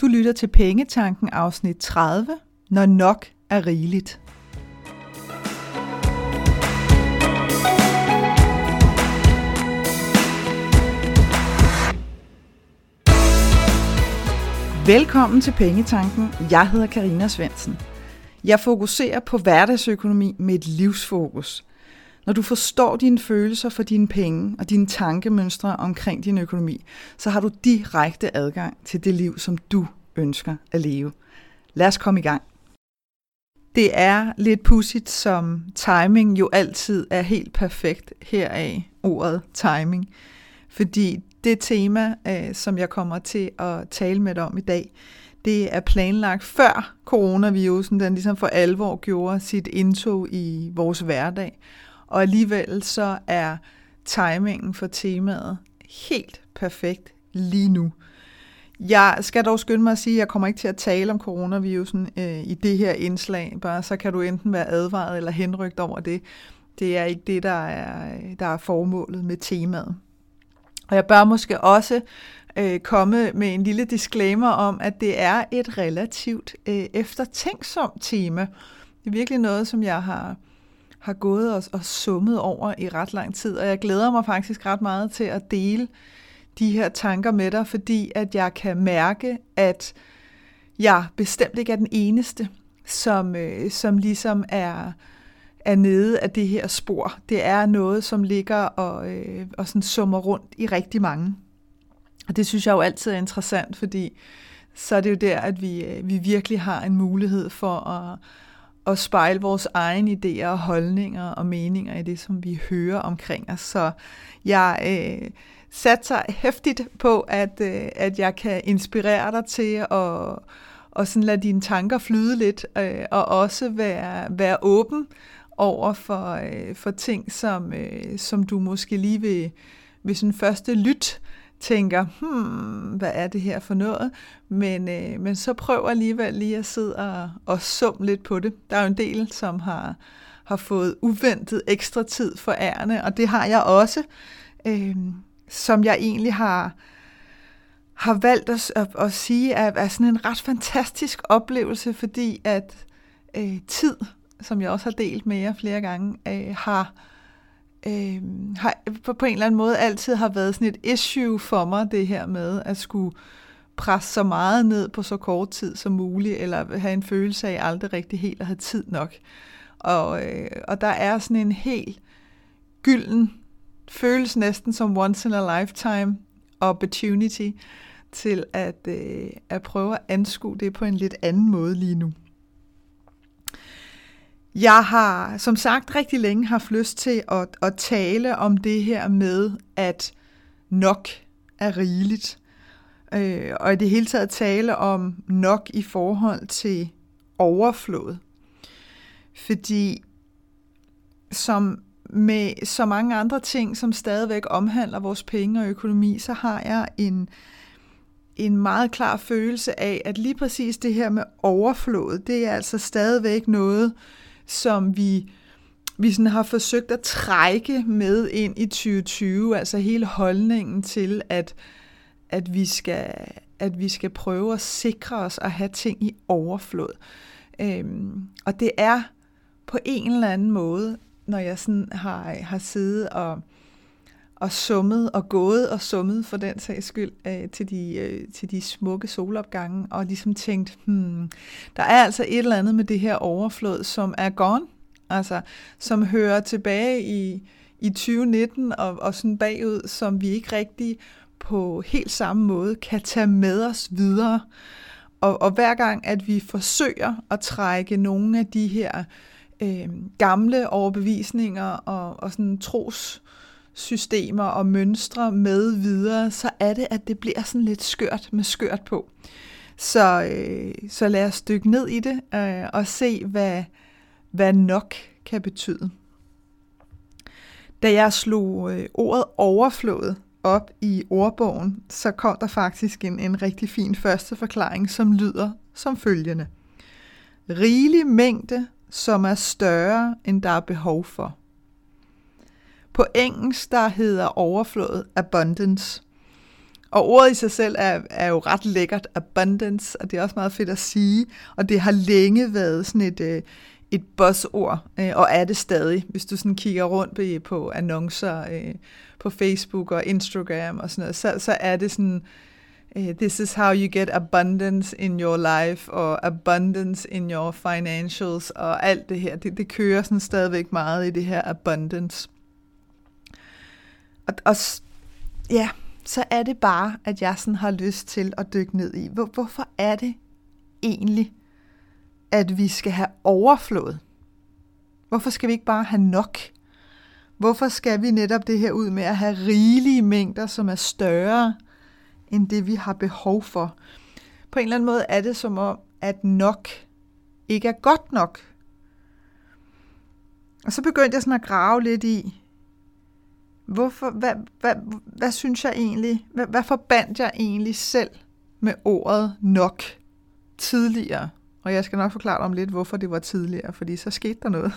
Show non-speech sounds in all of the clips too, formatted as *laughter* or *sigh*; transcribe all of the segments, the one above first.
Du lytter til Pengetanken afsnit 30, når nok er rigeligt. Velkommen til Pengetanken. Jeg hedder Karina Svensen. Jeg fokuserer på hverdagsøkonomi med et livsfokus. Når du forstår dine følelser for dine penge og dine tankemønstre omkring din økonomi, så har du direkte adgang til det liv, som du ønsker at leve. Lad os komme i gang. Det er lidt pudsigt, som timing jo altid er helt perfekt heraf ordet timing. Fordi det tema, øh, som jeg kommer til at tale med dig om i dag, det er planlagt før coronavirusen, den ligesom for alvor gjorde sit indtog i vores hverdag. Og alligevel så er timingen for temaet helt perfekt lige nu. Jeg skal dog skynde mig at sige, at jeg kommer ikke til at tale om coronavirusen øh, i det her indslag, bare så kan du enten være advaret eller henrygt over det. Det er ikke det, der er, der er formålet med temaet. Og jeg bør måske også øh, komme med en lille disclaimer om, at det er et relativt øh, eftertænksomt tema. Det er virkelig noget, som jeg har, har gået og, og summet over i ret lang tid, og jeg glæder mig faktisk ret meget til at dele de her tanker med dig, fordi at jeg kan mærke, at jeg bestemt ikke er den eneste, som, øh, som ligesom er, er nede af det her spor. Det er noget, som ligger og, øh, og sådan summer rundt i rigtig mange. Og det synes jeg jo altid er interessant, fordi så er det jo der, at vi, øh, vi virkelig har en mulighed for at, at spejle vores egne idéer og holdninger og meninger i det, som vi hører omkring os. Så jeg øh, satser hæftigt på, at, øh, at jeg kan inspirere dig til at og sådan lade dine tanker flyde lidt, øh, og også være, være åben over for, øh, for ting, som, øh, som du måske lige vil, ved sådan første lyt tænker, hmm, hvad er det her for noget? Men, øh, men så prøv alligevel lige at sidde og, og sum lidt på det. Der er jo en del, som har, har fået uventet ekstra tid for ærne, og det har jeg også, øh, som jeg egentlig har, har valgt at, at, at sige er, er sådan en ret fantastisk oplevelse, fordi at øh, tid, som jeg også har delt med jer flere gange, øh, har øh, har på, på en eller anden måde altid har været sådan et issue for mig, det her med at skulle presse så meget ned på så kort tid som muligt, eller have en følelse af aldrig rigtig helt at have tid nok. Og, øh, og der er sådan en helt gylden, føles næsten som once in a lifetime opportunity til at, øh, at prøve at anskue det på en lidt anden måde lige nu. Jeg har som sagt rigtig længe haft lyst til at, at tale om det her med, at nok er rigeligt. Øh, og i det hele taget tale om nok i forhold til overflod. Fordi som med så mange andre ting, som stadigvæk omhandler vores penge og økonomi, så har jeg en, en meget klar følelse af, at lige præcis det her med overflod, det er altså stadigvæk noget, som vi, vi sådan har forsøgt at trække med ind i 2020, altså hele holdningen til, at, at, vi, skal, at vi skal prøve at sikre os at have ting i overflod. Øhm, og det er på en eller anden måde, når jeg sådan har, har siddet og, og summet og gået og summet for den sags skyld øh, til, de, øh, til de smukke solopgange, og ligesom tænkt, hmm, der er altså et eller andet med det her overflod, som er gone, altså som hører tilbage i, i 2019 og, og sådan bagud, som vi ikke rigtig på helt samme måde kan tage med os videre. Og, og hver gang, at vi forsøger at trække nogle af de her øh, gamle overbevisninger og, og sådan tros systemer og mønstre med videre, så er det, at det bliver sådan lidt skørt med skørt på. Så, øh, så lad os dykke ned i det øh, og se, hvad, hvad nok kan betyde. Da jeg slog øh, ordet overflået op i ordbogen, så kom der faktisk en, en rigtig fin første forklaring, som lyder som følgende. Rigelig mængde, som er større, end der er behov for. På engelsk der hedder overflod abundance. Og ordet i sig selv er, er jo ret lækkert, abundance, og det er også meget fedt at sige. Og det har længe været sådan et, øh, et buzzord, øh, og er det stadig. Hvis du sådan kigger rundt på annoncer øh, på Facebook og Instagram og sådan noget, så, så er det sådan, this is how you get abundance in your life, og abundance in your financials, og alt det her. Det, det kører sådan stadigvæk meget i det her abundance. Og, og ja, så er det bare, at jeg sådan har lyst til at dykke ned i, hvor, hvorfor er det egentlig, at vi skal have overflod? Hvorfor skal vi ikke bare have nok? Hvorfor skal vi netop det her ud med at have rigelige mængder, som er større end det, vi har behov for? På en eller anden måde er det som om, at nok ikke er godt nok. Og så begyndte jeg sådan at grave lidt i, Hvorfor, hvad, hvad, hvad synes jeg egentlig, hvad, hvad forbandt jeg egentlig selv med ordet nok tidligere? Og jeg skal nok forklare om lidt, hvorfor det var tidligere, fordi så skete der noget.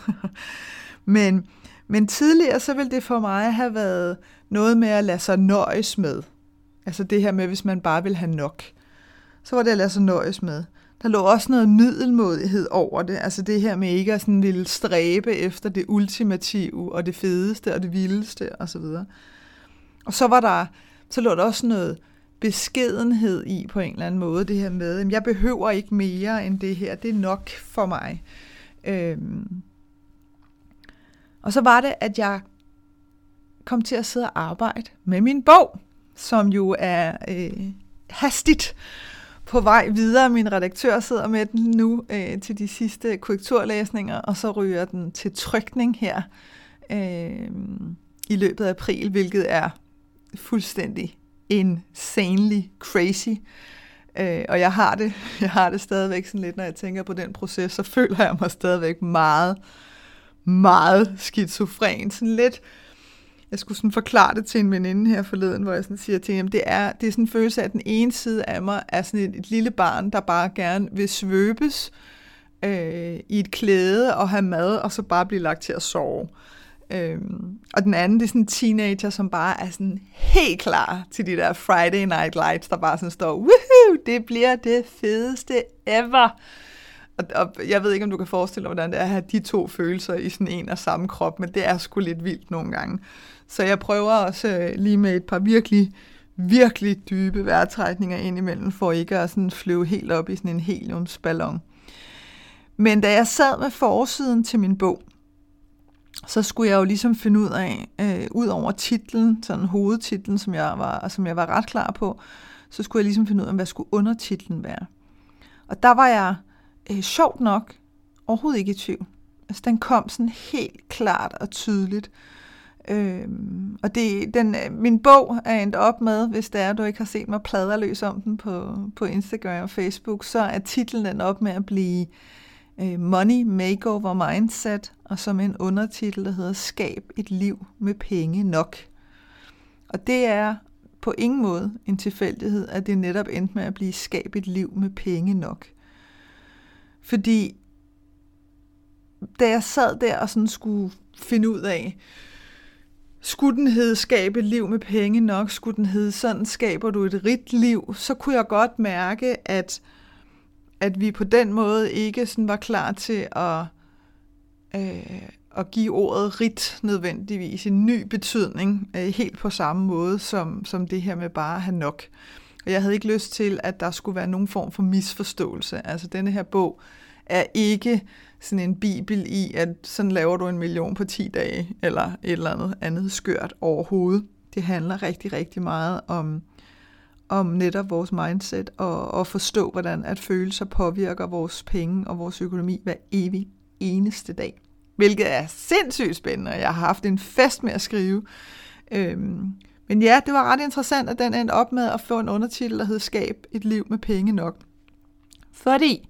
*laughs* men, men tidligere, så ville det for mig have været noget med at lade sig nøjes med. Altså det her med, hvis man bare vil have nok. Så var det at lade sig nøjes med. Der lå også noget middelmodighed over det, altså det her med ikke at sådan ville stræbe efter det ultimative og det fedeste og det vildeste osv. Og, og så var der, så lå der også noget beskedenhed i på en eller anden måde, det her med, at jeg behøver ikke mere end det her, det er nok for mig. Øhm. Og så var det, at jeg kom til at sidde og arbejde med min bog, som jo er øh, hastigt på vej videre. Min redaktør sidder med den nu øh, til de sidste korrekturlæsninger, og så ryger den til trykning her øh, i løbet af april, hvilket er fuldstændig insanely crazy. Øh, og jeg har det, *laughs* jeg har det stadigvæk sådan lidt, når jeg tænker på den proces, så føler jeg mig stadigvæk meget, meget skizofren. Sådan lidt, jeg skulle sådan forklare det til en veninde her forleden, hvor jeg sådan siger til hende, det er, det er sådan en følelse af, at den ene side af mig er sådan et, et lille barn, der bare gerne vil svøbes øh, i et klæde og have mad, og så bare blive lagt til at sove. Øhm, og den anden, det er sådan en teenager, som bare er sådan helt klar til de der Friday Night Lights, der bare sådan står, woohoo, det bliver det fedeste ever. Og, og jeg ved ikke, om du kan forestille dig, hvordan det er at have de to følelser i sådan en og samme krop, men det er sgu lidt vildt nogle gange. Så jeg prøver også øh, lige med et par virkelig, virkelig dybe vejrtrækninger ind imellem, for ikke at sådan flyve helt op i sådan en heliumsballon. Men da jeg sad med forsiden til min bog, så skulle jeg jo ligesom finde ud af, øh, ud over titlen, sådan hovedtitlen, som jeg, var, som jeg var ret klar på, så skulle jeg ligesom finde ud af, hvad skulle undertitlen være. Og der var jeg øh, sjovt nok overhovedet ikke i tvivl. Altså den kom sådan helt klart og tydeligt. Øh, og det, den, øh, min bog er endt op med, hvis det er, du ikke har set mig pladerløs om den på, på Instagram og Facebook, så er titlen den op med at blive øh, Money Makeover Mindset, og som en undertitel, der hedder Skab et liv med penge nok. Og det er på ingen måde en tilfældighed, at det netop endte med at blive Skab et liv med penge nok. Fordi da jeg sad der og sådan skulle finde ud af, skulle den hedde skabe et liv med penge nok, skulle den hedde sådan skaber du et rigt liv, så kunne jeg godt mærke, at, at vi på den måde ikke sådan var klar til at, øh, at give ordet rigt nødvendigvis en ny betydning, øh, helt på samme måde som, som det her med bare at have nok. Og jeg havde ikke lyst til, at der skulle være nogen form for misforståelse. Altså denne her bog er ikke sådan en bibel i, at sådan laver du en million på 10 dage, eller et eller andet andet skørt overhovedet. Det handler rigtig, rigtig meget om, om netop vores mindset, og, og forstå, hvordan at følelser påvirker vores penge og vores økonomi hver evig eneste dag. Hvilket er sindssygt spændende, og jeg har haft en fest med at skrive. Øhm, men ja, det var ret interessant, at den endte op med at få en undertitel, der hed Skab et liv med penge nok. Fordi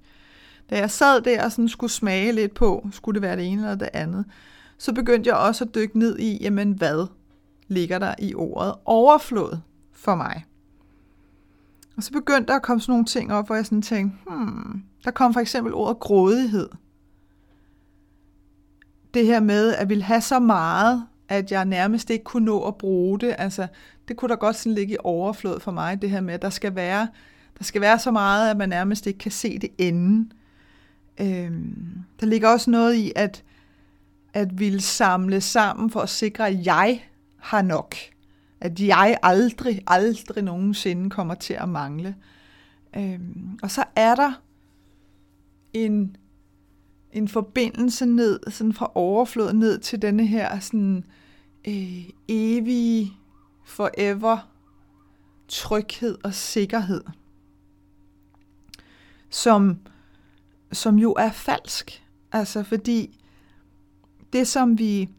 da jeg sad der og sådan skulle smage lidt på, skulle det være det ene eller det andet, så begyndte jeg også at dykke ned i, jamen hvad ligger der i ordet overflod for mig? Og så begyndte der at komme sådan nogle ting op, hvor jeg sådan tænkte, hmm, der kom for eksempel ordet grådighed. Det her med at vil have så meget, at jeg nærmest ikke kunne nå at bruge det. Altså, det kunne da godt sådan ligge i overflod for mig, det her med, at der skal være, der skal være så meget, at man nærmest ikke kan se det ende. Øhm, der ligger også noget i, at, at ville samle sammen for at sikre, at jeg har nok. At jeg aldrig, aldrig nogensinde kommer til at mangle. Øhm, og så er der en, en forbindelse ned, sådan fra overflod ned til denne her sådan øh, evige, forever tryghed og sikkerhed, som, som jo er falsk. Altså fordi det, som vi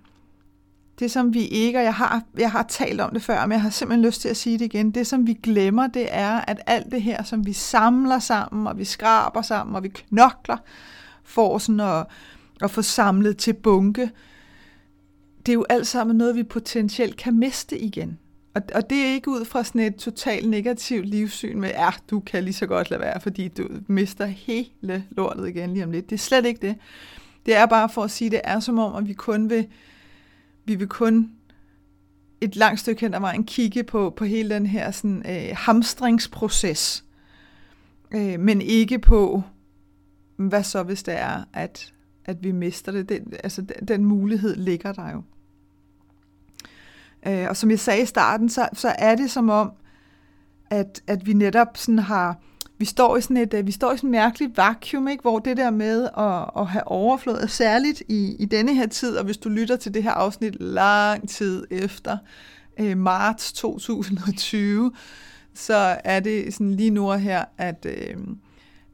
det som vi ikke, og jeg har, jeg har talt om det før, men jeg har simpelthen lyst til at sige det igen, det som vi glemmer, det er, at alt det her, som vi samler sammen, og vi skraber sammen, og vi knokler, for sådan at, at få samlet til bunke, det er jo alt sammen noget, vi potentielt kan miste igen. Og, og det er ikke ud fra sådan et totalt negativt livssyn med, ja, du kan lige så godt lade være, fordi du mister hele lortet igen lige om lidt. Det er slet ikke det. Det er bare for at sige, det er som om, at vi kun vil, vi vil kun et langt stykke hen ad vejen kigge på, på hele den her sådan, øh, hamstringsproces, øh, men ikke på, hvad så hvis det er, at, at vi mister det? det altså, den, den mulighed ligger der jo. Øh, og som jeg sagde i starten, så, så er det som om, at, at vi netop sådan har, vi står i sådan et, øh, vi står i sådan et mærkeligt vakuum, ikke? hvor det der med at, at have overflod, særligt i, i denne her tid, og hvis du lytter til det her afsnit lang tid efter øh, marts 2020, så er det sådan lige nu her, at, øh,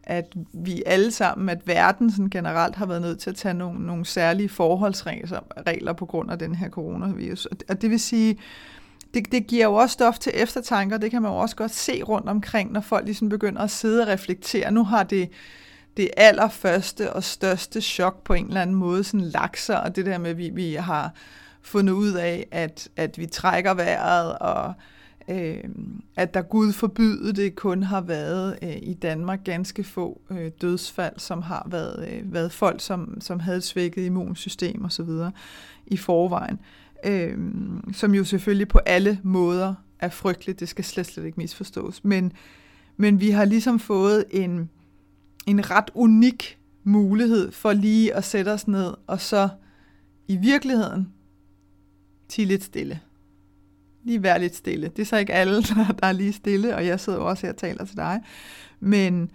at vi alle sammen, at verden sådan generelt har været nødt til at tage nogle, nogle særlige forholdsregler på grund af den her coronavirus. Og det vil sige, det, det giver jo også stof til eftertanker, det kan man jo også godt se rundt omkring, når folk ligesom begynder at sidde og reflektere. Nu har det det allerførste og største chok på en eller anden måde sådan lagt sig, og det der med, at vi, vi har fundet ud af, at, at vi trækker vejret, og øh, at der Gud forbyde det kun har været øh, i Danmark ganske få øh, dødsfald, som har været, øh, været folk, som, som havde svækket immunsystem osv. i forvejen. Øh, som jo selvfølgelig på alle måder er frygteligt, det skal slet, slet ikke misforstås. Men, men vi har ligesom fået en, en ret unik mulighed for lige at sætte os ned, og så i virkeligheden til lidt stille lige være lidt stille. Det er så ikke alle, *laughs* der, er lige stille, og jeg sidder jo også her og taler til dig. Men,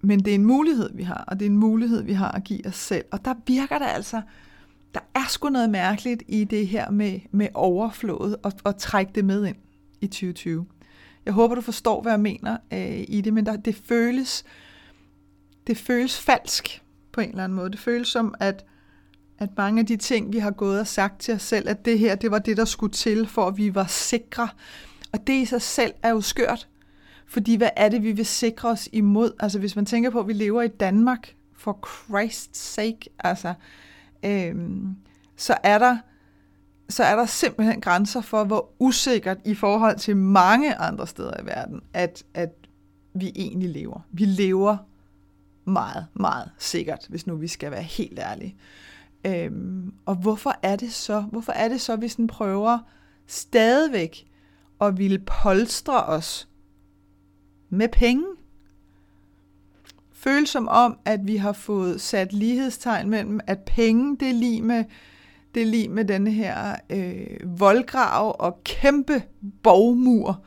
men det er en mulighed, vi har, og det er en mulighed, vi har at give os selv. Og der virker det altså, der er sgu noget mærkeligt i det her med, med overflået og, og trække det med ind i 2020. Jeg håber, du forstår, hvad jeg mener øh, i det, men der, det føles det føles falsk på en eller anden måde. Det føles som, at at mange af de ting, vi har gået og sagt til os selv, at det her, det var det, der skulle til, for at vi var sikre. Og det i sig selv er jo skørt. Fordi hvad er det, vi vil sikre os imod? Altså hvis man tænker på, at vi lever i Danmark, for Christ's sake, altså, øhm, så er der så er der simpelthen grænser for, hvor usikkert i forhold til mange andre steder i verden, at, at vi egentlig lever. Vi lever meget, meget sikkert, hvis nu vi skal være helt ærlige. Øhm, og hvorfor er det så? Hvorfor er det så, at vi sådan prøver stadigvæk at ville polstre os med penge? Føles som om, at vi har fået sat lighedstegn mellem, at penge det er lige med, det er lige med den her øh, voldgrav og kæmpe borgmur,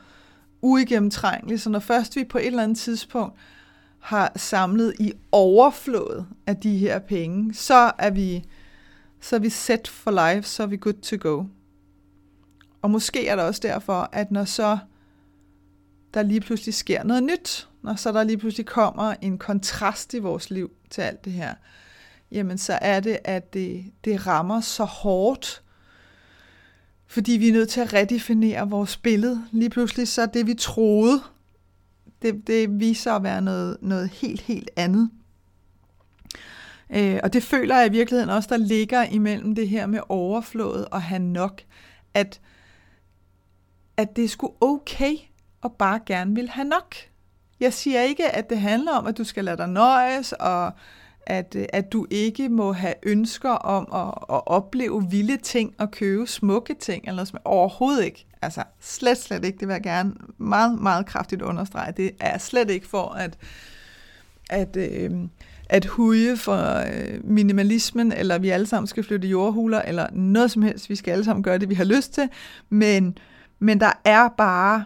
uigennemtrængelig. Så når først vi på et eller andet tidspunkt har samlet i overflod af de her penge, så er vi så er vi set for life, så er vi good to go. Og måske er det også derfor, at når så der lige pludselig sker noget nyt, når så der lige pludselig kommer en kontrast i vores liv til alt det her, jamen så er det, at det, det rammer så hårdt, fordi vi er nødt til at redefinere vores billede. Lige pludselig så det, vi troede, det, det viser at være noget, noget helt, helt andet. Øh, og det føler jeg i virkeligheden også, der ligger imellem det her med overflået og have nok, at, at det er sgu okay at bare gerne vil have nok. Jeg siger ikke, at det handler om, at du skal lade dig nøjes, og at, at du ikke må have ønsker om at, at opleve vilde ting og købe smukke ting, eller noget overhovedet ikke. Altså slet, slet ikke. Det vil jeg gerne meget, meget kraftigt understrege. Det er slet ikke for at, at, øh, at huge for øh, minimalismen, eller vi alle sammen skal flytte jordhuler, eller noget som helst. Vi skal alle sammen gøre det, vi har lyst til. Men, men der er bare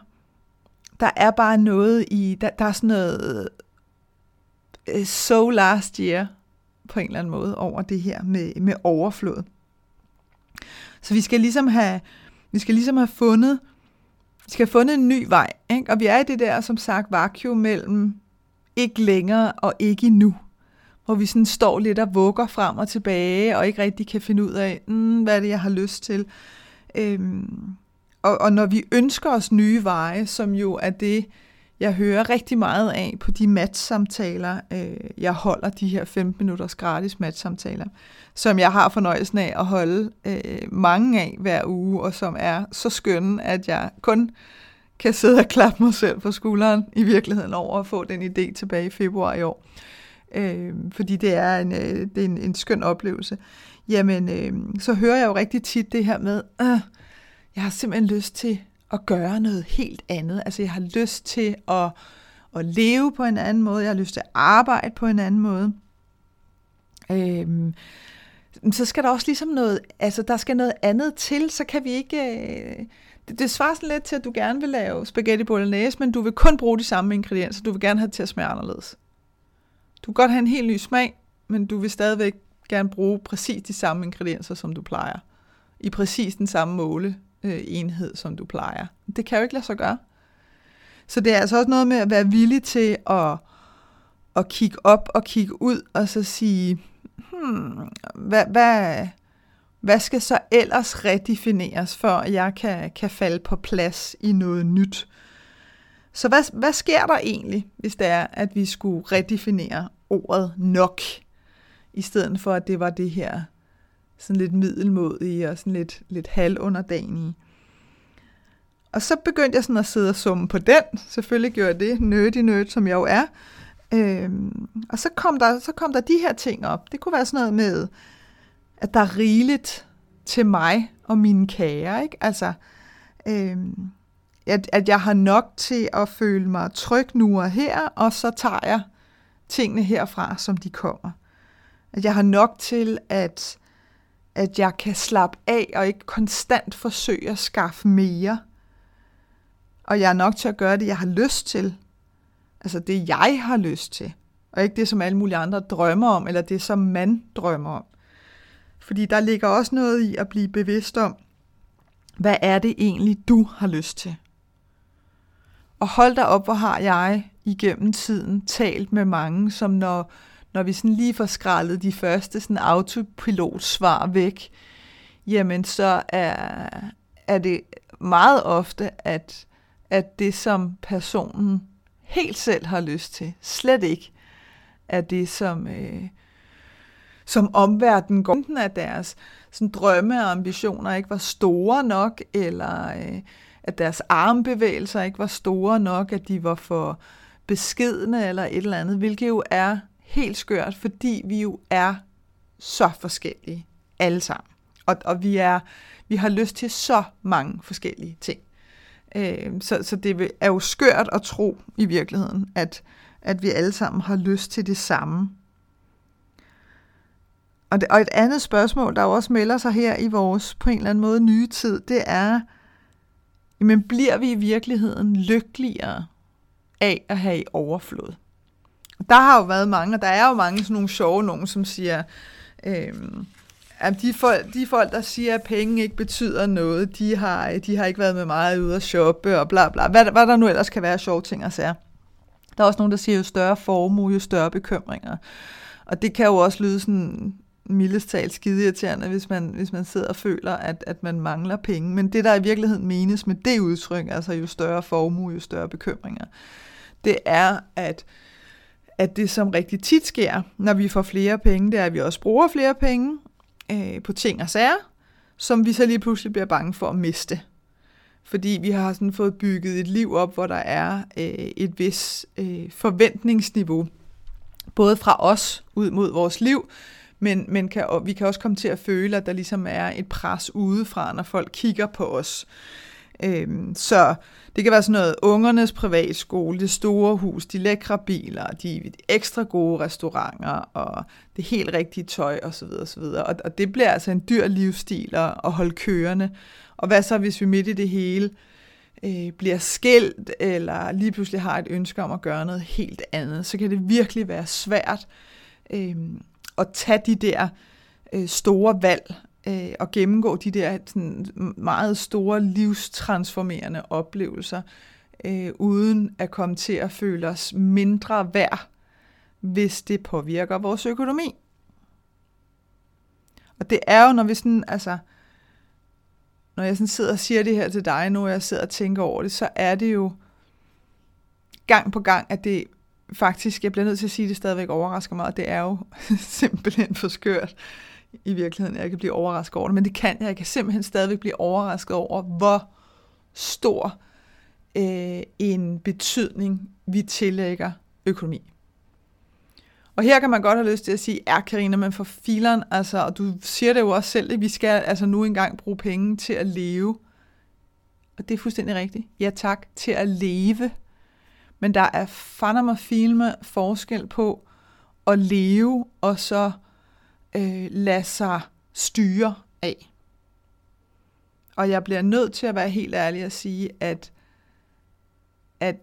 der er bare noget i, der, der er sådan noget uh, so last year på en eller anden måde over det her med, med overflod. Så vi skal ligesom have, vi skal ligesom have fundet, vi skal have fundet en ny vej, ikke? og vi er i det der, som sagt, vakuum mellem ikke længere og ikke nu, hvor vi sådan står lidt og vugger frem og tilbage, og ikke rigtig kan finde ud af, mm, hvad er det, jeg har lyst til. Øhm, og, og når vi ønsker os nye veje, som jo er det, jeg hører rigtig meget af på de matchsamtaler, øh, jeg holder, de her 15 minutters gratis matchsamtaler, som jeg har fornøjelsen af at holde øh, mange af hver uge, og som er så skønne, at jeg kun kan sidde og klappe mig selv på skulderen i virkeligheden over at få den idé tilbage i februar i år. Øh, fordi det er en, øh, det er en, en skøn oplevelse. Jamen, øh, så hører jeg jo rigtig tit det her med, øh, jeg har simpelthen lyst til at gøre noget helt andet. Altså jeg har lyst til at, at leve på en anden måde. Jeg har lyst til at arbejde på en anden måde. Øh, så skal der også ligesom noget, altså der skal noget andet til, så kan vi ikke... Øh, det, det svarer sådan lidt til, at du gerne vil lave spaghetti bolognese, men du vil kun bruge de samme ingredienser. Du vil gerne have det til at smage anderledes. Du kan godt have en helt ny smag, men du vil stadigvæk gerne bruge præcis de samme ingredienser, som du plejer. I præcis den samme måle øh, enhed, som du plejer. Det kan jo ikke lade sig gøre. Så det er altså også noget med at være villig til at, at kigge op og kigge ud, og så sige, hmm, hvad, hvad, hvad skal så ellers redefineres, før jeg kan, kan falde på plads i noget nyt? Så hvad, hvad sker der egentlig, hvis det er, at vi skulle redefinere ordet nok, i stedet for at det var det her sådan lidt middelmodige og sådan lidt, lidt halvunderdanige. Og så begyndte jeg sådan at sidde og summe på den. Selvfølgelig gjorde jeg det, nerdy nerd, som jeg jo er. Øhm, og så kom, der, så kom der de her ting op. Det kunne være sådan noget med, at der er rigeligt til mig og mine kære. Ikke? Altså, øhm, at, at jeg har nok til at føle mig tryg nu og her, og så tager jeg tingene herfra, som de kommer. At jeg har nok til, at at jeg kan slappe af og ikke konstant forsøge at skaffe mere. Og jeg er nok til at gøre det, jeg har lyst til. Altså det, jeg har lyst til. Og ikke det, som alle mulige andre drømmer om, eller det, som man drømmer om. Fordi der ligger også noget i at blive bevidst om, hvad er det egentlig, du har lyst til? Og hold dig op, hvor har jeg igennem tiden talt med mange, som når når vi sådan lige får skrællet de første sådan autopilot-svar væk, jamen så er, er det meget ofte, at, at det som personen helt selv har lyst til, slet ikke er det, som, øh, som omverdenen går. At deres sådan drømme og ambitioner ikke var store nok, eller øh, at deres armbevægelser ikke var store nok, at de var for beskedne eller et eller andet, hvilket jo er helt skørt, fordi vi jo er så forskellige alle sammen. Og, og vi, er, vi har lyst til så mange forskellige ting. Øh, så, så det er jo skørt at tro i virkeligheden, at, at vi alle sammen har lyst til det samme. Og, det, og et andet spørgsmål, der også melder sig her i vores på en eller anden måde nye tid, det er, jamen bliver vi i virkeligheden lykkeligere af at have i overflod? Der har jo været mange, og der er jo mange sådan nogle sjove nogen, som siger, øh, at de folk, de folk, der siger, at penge ikke betyder noget, de har, de har ikke været med meget ude at shoppe og bla bla. Hvad, hvad der nu ellers kan være sjove ting at sige. Der er også nogen, der siger, jo større formue, jo større bekymringer. Og det kan jo også lyde sådan mildest talt skide irriterende, hvis man, hvis man sidder og føler, at, at man mangler penge. Men det, der i virkeligheden menes med det udtryk, altså jo større formue, jo større bekymringer, det er, at at det som rigtig tit sker, når vi får flere penge, det er, at vi også bruger flere penge øh, på ting og sager, som vi så lige pludselig bliver bange for at miste. Fordi vi har sådan fået bygget et liv op, hvor der er øh, et vis øh, forventningsniveau Både fra os ud mod vores liv, men, men kan, og vi kan også komme til at føle, at der ligesom er et pres udefra, når folk kigger på os. Øhm, så det kan være sådan noget ungernes privatskole, det store hus, de lækre biler, de, ekstra gode restauranter og det helt rigtige tøj osv. osv. Og, og det bliver altså en dyr livsstil at, at holde kørende. Og hvad så, hvis vi midt i det hele øh, bliver skilt, eller lige pludselig har et ønske om at gøre noget helt andet, så kan det virkelig være svært øh, at tage de der øh, store valg øh, og gennemgå de der sådan, meget store livstransformerende oplevelser, øh, uden at komme til at føle os mindre værd, hvis det påvirker vores økonomi. Og det er jo, når vi sådan, altså, når jeg sådan sidder og siger det her til dig nu, og jeg sidder og tænker over det, så er det jo gang på gang, at det faktisk, jeg bliver nødt til at sige, det stadigvæk overrasker mig, og det er jo *laughs* simpelthen for skørt i virkeligheden, jeg kan blive overrasket over det, men det kan jeg. Jeg kan simpelthen stadigvæk blive overrasket over, hvor stor øh, en betydning vi tillægger økonomi. Og her kan man godt have lyst til at sige, er Karina, men for fileren, altså, og du siger det jo også selv, at vi skal altså nu engang bruge penge til at leve. Og det er fuldstændig rigtigt. Ja tak, til at leve. Men der er fandme filme forskel på at leve og så øh, lade sig styre af. Og jeg bliver nødt til at være helt ærlig og sige, at, at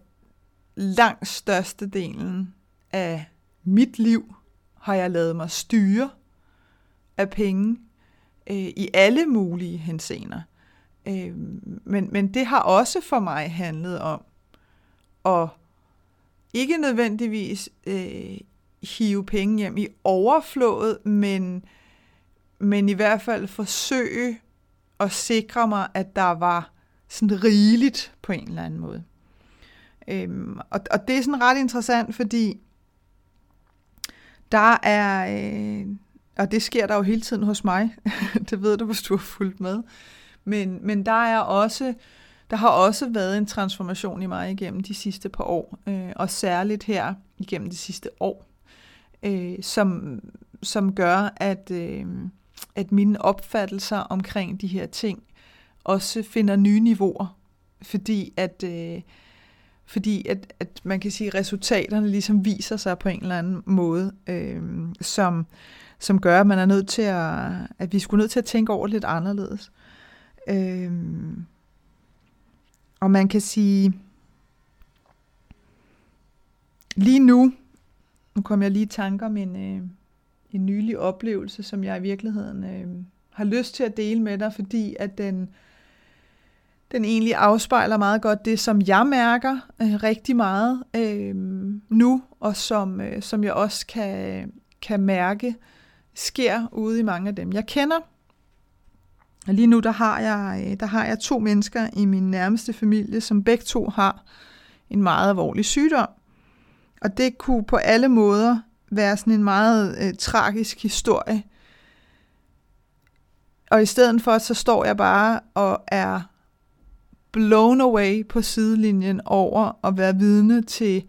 langt størstedelen af mit liv har jeg lavet mig styre af penge øh, i alle mulige henseender. Øh, men, men det har også for mig handlet om at ikke nødvendigvis øh, hive penge hjem i overflået, men, men i hvert fald forsøge at sikre mig, at der var sådan rigeligt på en eller anden måde. Øhm, og, og det er sådan ret interessant, fordi der er, øh, og det sker der jo hele tiden hos mig, *laughs* det ved du, hvis du har fulgt med, men, men der er også, der har også været en transformation i mig igennem de sidste par år, øh, og særligt her igennem de sidste år øh, som, som gør, at, øh, at mine opfattelser omkring de her ting også finder nye niveauer, fordi at, øh, fordi at, at man kan sige, at resultaterne ligesom viser sig på en eller anden måde, øh, som, som gør, at man er nødt til at, at vi skulle nødt til at tænke over lidt anderledes. Øh, og man kan sige, lige nu, nu kom jeg lige i tanker om en, øh, en nylig oplevelse, som jeg i virkeligheden øh, har lyst til at dele med dig, fordi at den, den egentlig afspejler meget godt det, som jeg mærker øh, rigtig meget øh, nu, og som, øh, som jeg også kan, kan mærke sker ude i mange af dem, jeg kender. Og lige nu der har, jeg, øh, der har jeg to mennesker i min nærmeste familie, som begge to har en meget alvorlig sygdom. Og det kunne på alle måder være sådan en meget øh, tragisk historie. Og i stedet for, så står jeg bare og er blown away på sidelinjen over at være vidne til,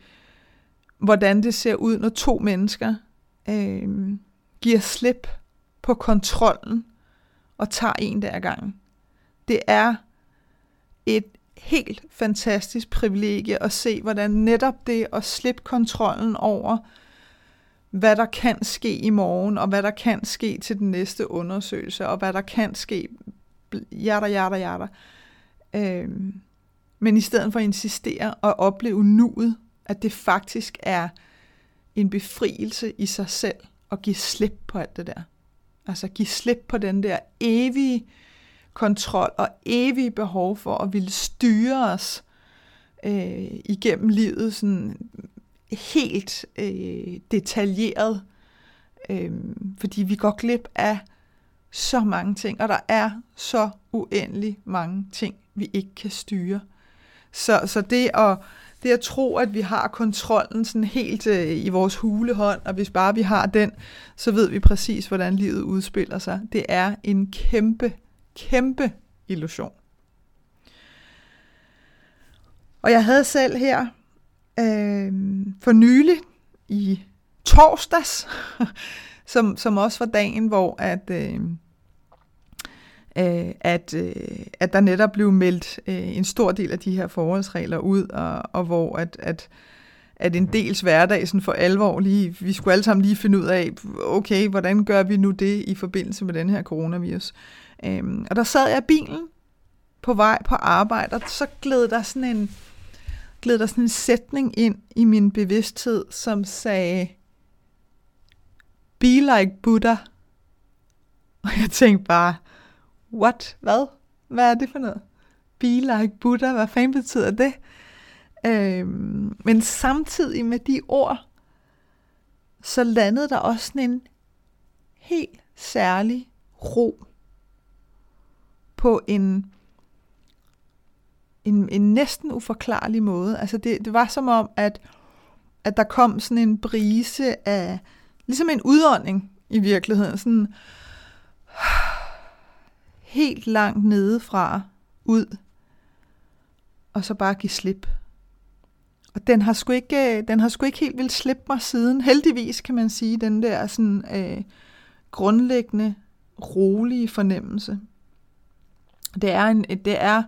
hvordan det ser ud, når to mennesker øh, giver slip på kontrollen og tager en der gang. Det er et helt fantastisk privilegie at se, hvordan netop det at slippe kontrollen over, hvad der kan ske i morgen, og hvad der kan ske til den næste undersøgelse, og hvad der kan ske, jada, jada, jada. Øhm, men i stedet for at insistere og opleve nuet, at det faktisk er en befrielse i sig selv at give slip på alt det der. Altså give slip på den der evige øh, kontrol og evige behov for at ville styre os øh, igennem livet sådan helt øh, detaljeret, øh, fordi vi går glip af så mange ting, og der er så uendelig mange ting, vi ikke kan styre. Så, så det at det at tro, at vi har kontrollen sådan helt øh, i vores hulehånd, og hvis bare vi har den, så ved vi præcis, hvordan livet udspiller sig. Det er en kæmpe kæmpe illusion. Og jeg havde selv her øh, for nylig i torsdags, *laughs* som, som også var dagen, hvor at, øh, øh, at, øh, at der netop blev meldt øh, en stor del af de her forholdsregler ud, og, og hvor at, at, at en dels hverdag sådan for alvor lige, vi skulle alle sammen lige finde ud af, okay, hvordan gør vi nu det i forbindelse med den her coronavirus? Øh, Øhm, og der sad jeg i bilen på vej på arbejde, og så gled der sådan en, gled der sådan en sætning ind i min bevidsthed, som sagde, be like Buddha. Og jeg tænkte bare, what? Hvad? Hvad er det for noget? Be like Buddha, hvad fanden betyder det? Øhm, men samtidig med de ord, så landede der også sådan en helt særlig ro på en, en, en næsten uforklarlig måde. Altså det, det var som om, at, at der kom sådan en brise af, ligesom en udånding i virkeligheden, sådan helt langt nedefra ud, og så bare give slip. Og den har sgu ikke, øh, den har sgu ikke helt vil slippe mig siden. Heldigvis kan man sige, den der sådan, øh, grundlæggende, rolige fornemmelse. Det er, en, det er,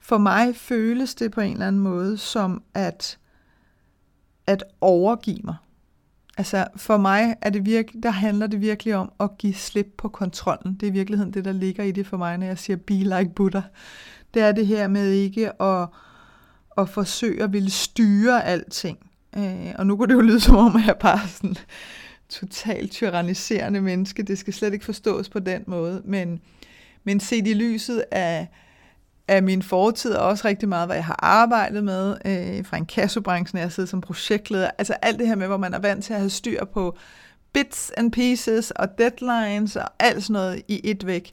for mig føles det på en eller anden måde som at, at overgive mig. Altså for mig er det virke, der handler det virkelig om at give slip på kontrollen. Det er i virkeligheden det, der ligger i det for mig, når jeg siger be like Buddha. Det er det her med ikke at, at forsøge at ville styre alting. Øh, og nu kunne det jo lyde som om, at jeg bare er sådan totalt tyranniserende menneske. Det skal slet ikke forstås på den måde. Men, men set i lyset af, af min fortid, og også rigtig meget, hvad jeg har arbejdet med øh, fra en kassobranchen, jeg har siddet som projektleder. Altså alt det her med, hvor man er vant til at have styr på bits and pieces og deadlines og alt sådan noget i et væk.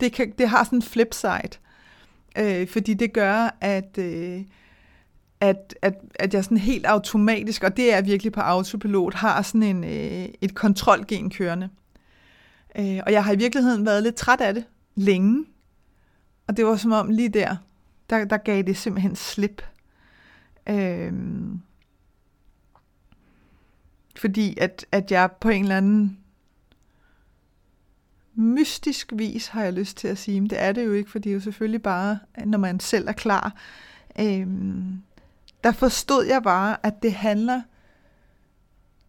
Det, kan, det har sådan en flip side, øh, fordi det gør, at, øh, at, at, at jeg sådan helt automatisk, og det er virkelig på autopilot, har sådan en, øh, et kontrolgen kørende. Øh, og jeg har i virkeligheden været lidt træt af det længe, og det var som om lige der, der, der gav det simpelthen slip. Øhm, fordi at, at jeg på en eller anden mystisk vis, har jeg lyst til at sige, men det er det jo ikke, for det er jo selvfølgelig bare, når man selv er klar. Øhm, der forstod jeg bare, at det handler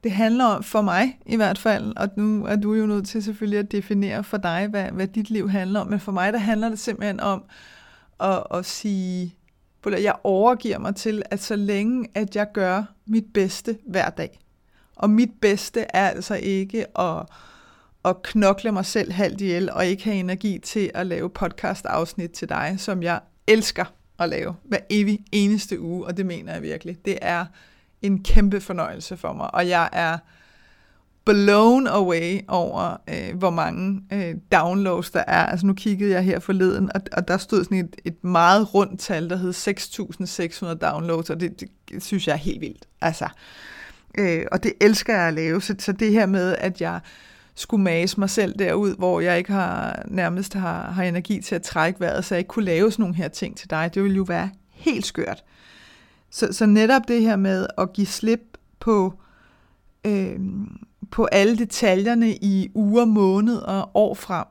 det handler om, for mig i hvert fald, og nu er du jo nødt til selvfølgelig at definere for dig, hvad, hvad dit liv handler om, men for mig der handler det simpelthen om at, at sige, jeg overgiver mig til, at så længe at jeg gør mit bedste hver dag, og mit bedste er altså ikke at, at knokle mig selv halvt ihjel, og ikke have energi til at lave podcast-afsnit til dig, som jeg elsker at lave hver evig eneste uge, og det mener jeg virkelig. Det er en kæmpe fornøjelse for mig, og jeg er blown away over, øh, hvor mange øh, downloads der er. Altså nu kiggede jeg her forleden, og, og der stod sådan et, et meget rundt tal, der hed 6.600 downloads, og det, det synes jeg er helt vildt. Altså, øh, og det elsker jeg at lave, så, så det her med, at jeg skulle mase mig selv derud, hvor jeg ikke har nærmest har, har energi til at trække vejret, så jeg ikke kunne lave sådan nogle her ting til dig, det ville jo være helt skørt. Så, så netop det her med at give slip på, øh, på alle detaljerne i uger, måneder og år frem,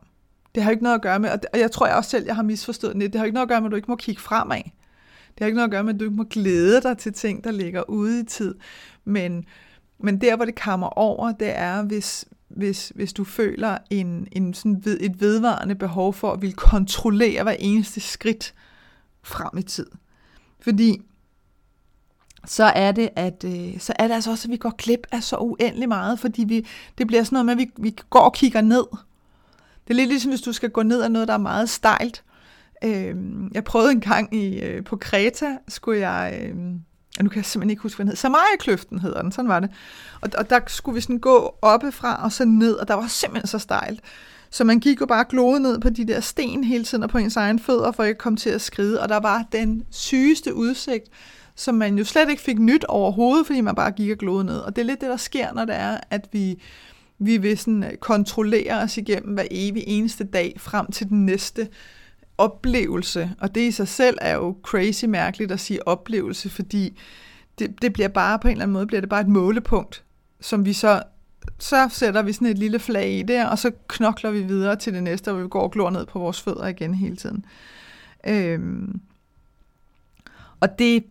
det har ikke noget at gøre med, og jeg tror jeg også selv, jeg har misforstået det, det har ikke noget at gøre med, at du ikke må kigge fremad. Det har ikke noget at gøre med, at du ikke må glæde dig til ting, der ligger ude i tid. Men, men der, hvor det kommer over, det er, hvis, hvis, hvis du føler en, en sådan ved, et vedvarende behov for at ville kontrollere hver eneste skridt frem i tid. Fordi så er det, at øh, så er det altså også, at vi går klip af så uendelig meget, fordi vi, det bliver sådan noget med, at vi, vi går og kigger ned. Det er lidt ligesom, hvis du skal gå ned af noget, der er meget stejlt. Øh, jeg prøvede en gang i, øh, på Kreta, skulle jeg... Øh, og nu kan jeg simpelthen ikke huske, hvad den hed. Samaria-kløften hedder den, sådan var det. Og, og der skulle vi sådan gå oppefra og så ned, og der var simpelthen så stejlt. Så man gik jo bare gloet ned på de der sten hele tiden og på ens egen fødder, for ikke at komme til at skride. Og der var den sygeste udsigt som man jo slet ikke fik nyt overhovedet, fordi man bare gik og glodede ned. Og det er lidt det, der sker, når det er, at vi, vi vil sådan øh, kontrollere os igennem hver evig eneste dag frem til den næste oplevelse. Og det i sig selv er jo crazy mærkeligt at sige oplevelse, fordi det, det bliver bare på en eller anden måde bliver det bare et målepunkt som vi så, så sætter vi sådan et lille flag i der, og så knokler vi videre til det næste, hvor vi går og glor ned på vores fødder igen hele tiden. Øhm, og det,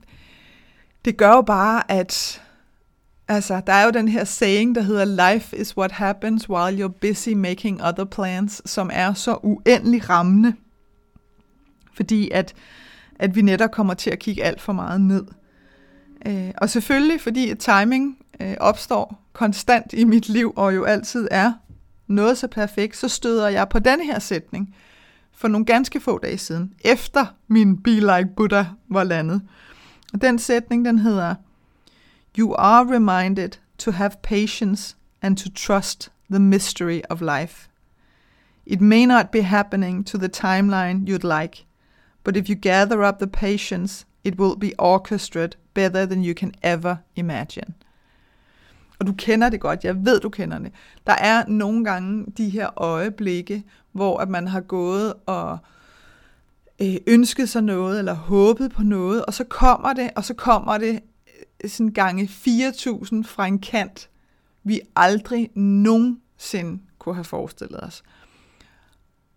det gør jo bare, at altså, der er jo den her saying, der hedder, life is what happens while you're busy making other plans, som er så uendelig rammende, fordi at, at vi netop kommer til at kigge alt for meget ned. Øh, og selvfølgelig, fordi timing øh, opstår konstant i mit liv, og jo altid er noget så perfekt, så støder jeg på den her sætning for nogle ganske få dage siden, efter min Be Like Buddha var landet. Og den sætning, den hedder, You are reminded to have patience and to trust the mystery of life. It may not be happening to the timeline you'd like, but if you gather up the patience, it will be orchestrated better than you can ever imagine. Og du kender det godt, jeg ved, du kender det. Der er nogle gange de her øjeblikke, hvor at man har gået og øh, ønsket sig noget, eller håbet på noget, og så kommer det, og så kommer det øh, sådan gange 4.000 fra en kant, vi aldrig nogensinde kunne have forestillet os.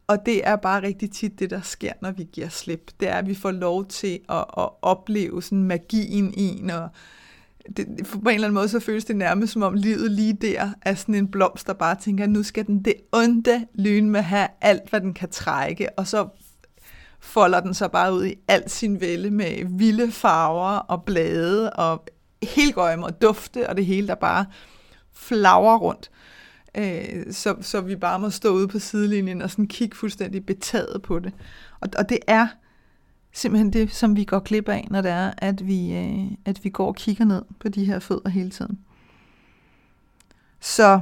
Og det er bare rigtig tit det, der sker, når vi giver slip. Det er, at vi får lov til at, at opleve sådan magien i, og det, på en eller anden måde, så føles det nærmest som om livet lige der er sådan en blomst, der bare tænker, nu skal den det onde lyn med have alt, hvad den kan trække, og så folder den sig bare ud i al sin vælde med vilde farver og blade og helt gøjme og dufte og det hele, der bare flager rundt. Øh, så, så vi bare må stå ude på sidelinjen og sådan kigge fuldstændig betaget på det. Og, og det er simpelthen det, som vi går klip af, når det er, at vi, øh, at vi går og kigger ned på de her fødder hele tiden. Så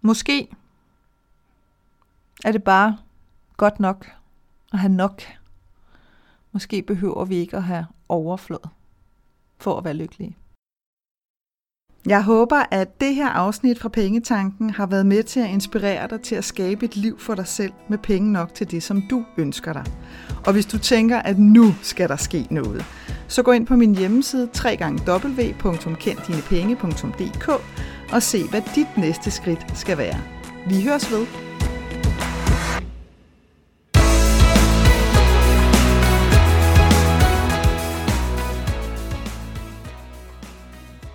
måske er det bare godt nok at have nok. Måske behøver vi ikke at have overflod for at være lykkelige. Jeg håber, at det her afsnit fra Pengetanken har været med til at inspirere dig til at skabe et liv for dig selv med penge nok til det, som du ønsker dig. Og hvis du tænker, at nu skal der ske noget, så gå ind på min hjemmeside www.kenddinepenge.dk og se, hvad dit næste skridt skal være. Vi høres ved.